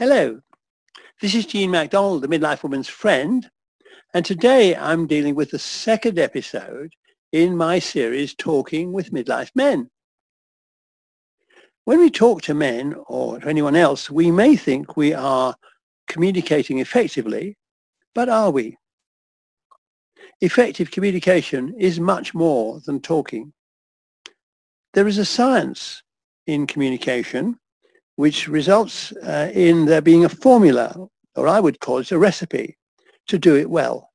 Hello, this is Jean MacDonald, the Midlife Woman's Friend, and today I'm dealing with the second episode in my series Talking with Midlife Men. When we talk to men or to anyone else, we may think we are communicating effectively, but are we? Effective communication is much more than talking. There is a science in communication which results uh, in there being a formula, or I would call it a recipe, to do it well.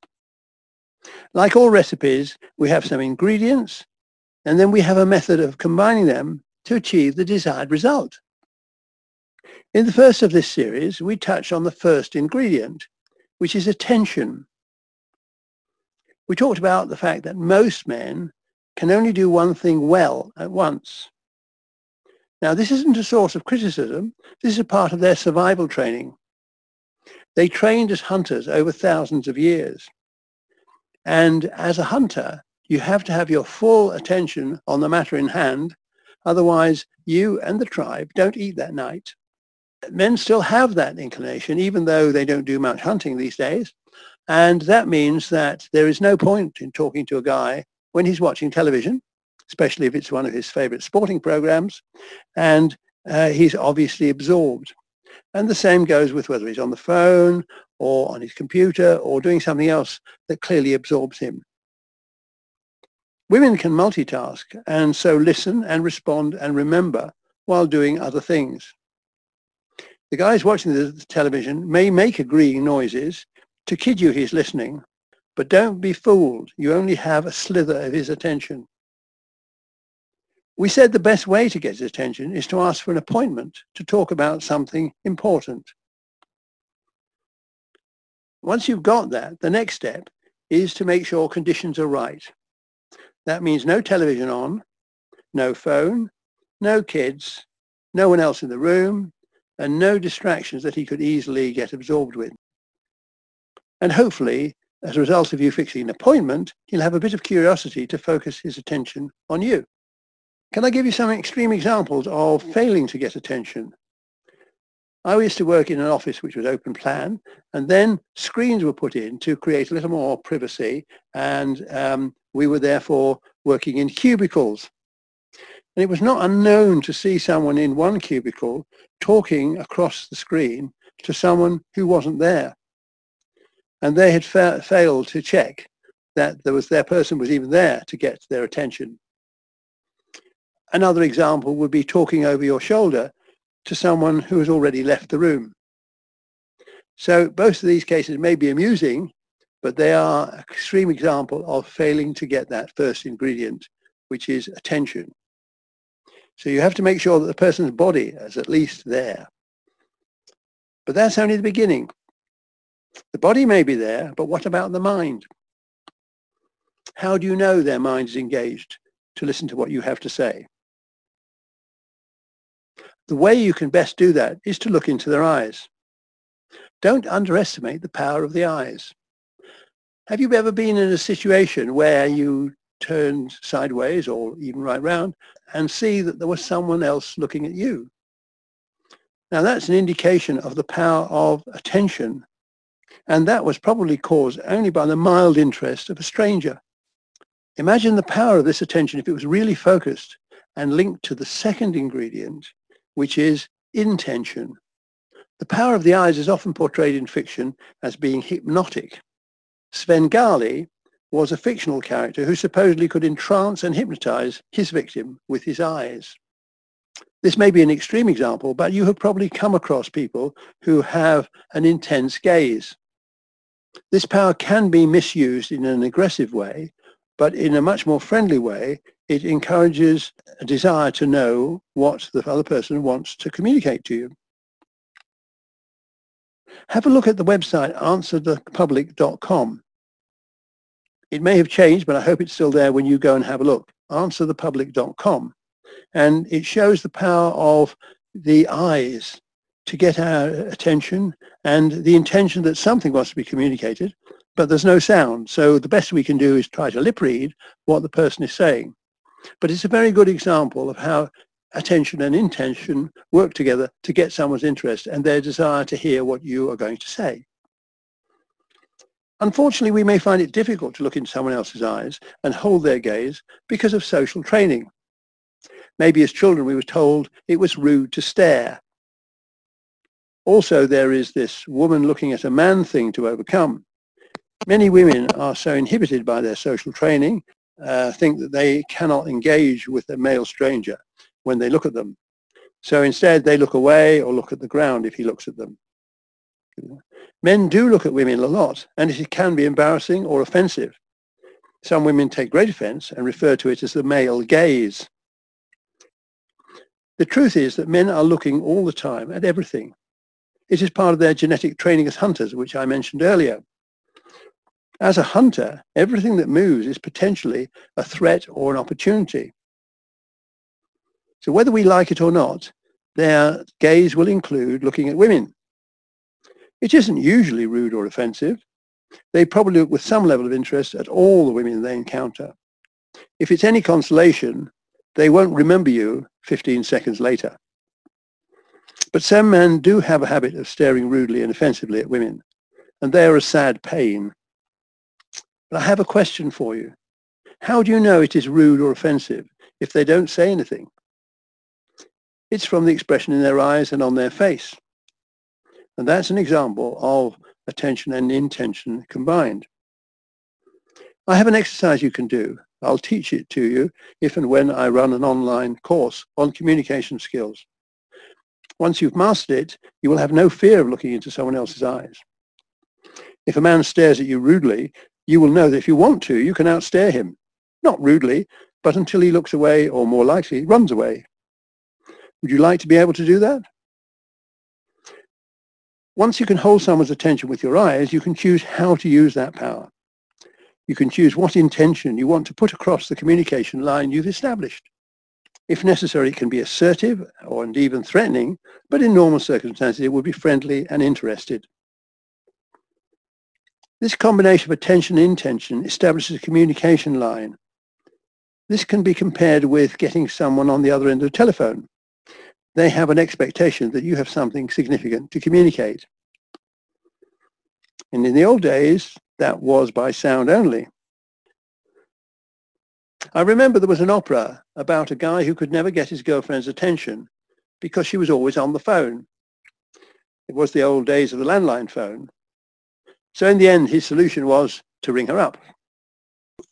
Like all recipes, we have some ingredients, and then we have a method of combining them to achieve the desired result. In the first of this series, we touch on the first ingredient, which is attention. We talked about the fact that most men can only do one thing well at once. Now, this isn't a source of criticism. This is a part of their survival training. They trained as hunters over thousands of years. And as a hunter, you have to have your full attention on the matter in hand. Otherwise, you and the tribe don't eat that night. Men still have that inclination, even though they don't do much hunting these days. And that means that there is no point in talking to a guy when he's watching television especially if it's one of his favorite sporting programs. And uh, he's obviously absorbed. And the same goes with whether he's on the phone or on his computer or doing something else that clearly absorbs him. Women can multitask and so listen and respond and remember while doing other things. The guys watching the television may make agreeing noises to kid you he's listening, but don't be fooled. You only have a slither of his attention. We said the best way to get his attention is to ask for an appointment to talk about something important. Once you've got that, the next step is to make sure conditions are right. That means no television on, no phone, no kids, no one else in the room, and no distractions that he could easily get absorbed with. And hopefully, as a result of you fixing an appointment, he'll have a bit of curiosity to focus his attention on you. Can I give you some extreme examples of failing to get attention? I used to work in an office which was open plan, and then screens were put in to create a little more privacy, and um, we were therefore working in cubicles. And it was not unknown to see someone in one cubicle talking across the screen to someone who wasn't there. And they had fa failed to check that there was their person was even there to get their attention. Another example would be talking over your shoulder to someone who has already left the room. So both of these cases may be amusing, but they are extreme example of failing to get that first ingredient, which is attention. So you have to make sure that the person's body is at least there. But that's only the beginning. The body may be there, but what about the mind? How do you know their mind is engaged to listen to what you have to say? The way you can best do that is to look into their eyes. Don't underestimate the power of the eyes. Have you ever been in a situation where you turned sideways or even right round and see that there was someone else looking at you? Now that's an indication of the power of attention and that was probably caused only by the mild interest of a stranger. Imagine the power of this attention if it was really focused and linked to the second ingredient, which is intention. The power of the eyes is often portrayed in fiction as being hypnotic. Svengali was a fictional character who supposedly could entrance and hypnotize his victim with his eyes. This may be an extreme example, but you have probably come across people who have an intense gaze. This power can be misused in an aggressive way, but in a much more friendly way, it encourages a desire to know what the other person wants to communicate to you. Have a look at the website answerthepublic.com. It may have changed, but I hope it's still there when you go and have a look. answerthepublic.com. And it shows the power of the eyes to get our attention and the intention that something wants to be communicated, but there's no sound. So the best we can do is try to lip read what the person is saying. But it's a very good example of how attention and intention work together to get someone's interest and their desire to hear what you are going to say. Unfortunately, we may find it difficult to look into someone else's eyes and hold their gaze because of social training. Maybe as children we were told it was rude to stare. Also, there is this woman looking at a man thing to overcome. Many women are so inhibited by their social training, uh, think that they cannot engage with a male stranger when they look at them. So instead, they look away or look at the ground if he looks at them. Men do look at women a lot, and it can be embarrassing or offensive. Some women take great offense and refer to it as the male gaze. The truth is that men are looking all the time at everything. It is part of their genetic training as hunters, which I mentioned earlier. As a hunter, everything that moves is potentially a threat or an opportunity. So whether we like it or not, their gaze will include looking at women. It isn't usually rude or offensive. They probably look with some level of interest at all the women they encounter. If it's any consolation, they won't remember you 15 seconds later. But some men do have a habit of staring rudely and offensively at women, and they are a sad pain. But I have a question for you. How do you know it is rude or offensive if they don't say anything? It's from the expression in their eyes and on their face. And that's an example of attention and intention combined. I have an exercise you can do. I'll teach it to you if and when I run an online course on communication skills. Once you've mastered it, you will have no fear of looking into someone else's eyes. If a man stares at you rudely, you will know that if you want to, you can outstare him. Not rudely, but until he looks away or more likely runs away. Would you like to be able to do that? Once you can hold someone's attention with your eyes, you can choose how to use that power. You can choose what intention you want to put across the communication line you've established. If necessary, it can be assertive or and even threatening, but in normal circumstances, it would be friendly and interested. This combination of attention and intention establishes a communication line. This can be compared with getting someone on the other end of the telephone they have an expectation that you have something significant to communicate. And in the old days, that was by sound only. I remember there was an opera about a guy who could never get his girlfriend's attention because she was always on the phone. It was the old days of the landline phone. So in the end, his solution was to ring her up.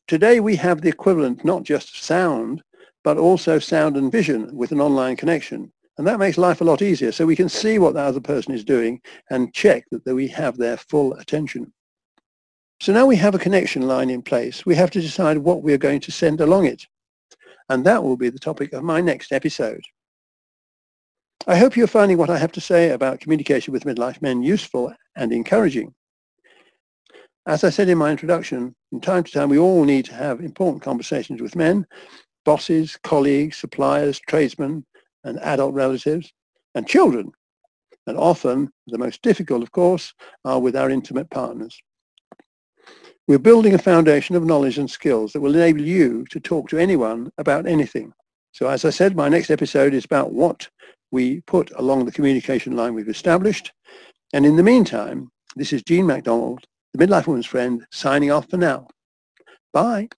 Today, we have the equivalent not just of sound, but also sound and vision with an online connection. And that makes life a lot easier. So we can see what the other person is doing and check that we have their full attention. So now we have a connection line in place. We have to decide what we are going to send along it. And that will be the topic of my next episode. I hope you're finding what I have to say about communication with midlife men useful and encouraging. As I said in my introduction, from time to time we all need to have important conversations with men, bosses, colleagues, suppliers, tradesmen, and adult relatives and children. And often, the most difficult, of course, are with our intimate partners. We're building a foundation of knowledge and skills that will enable you to talk to anyone about anything. So as I said, my next episode is about what we put along the communication line we've established. And in the meantime, this is Jean MacDonald, the Midlife Woman's Friend, signing off for now. Bye.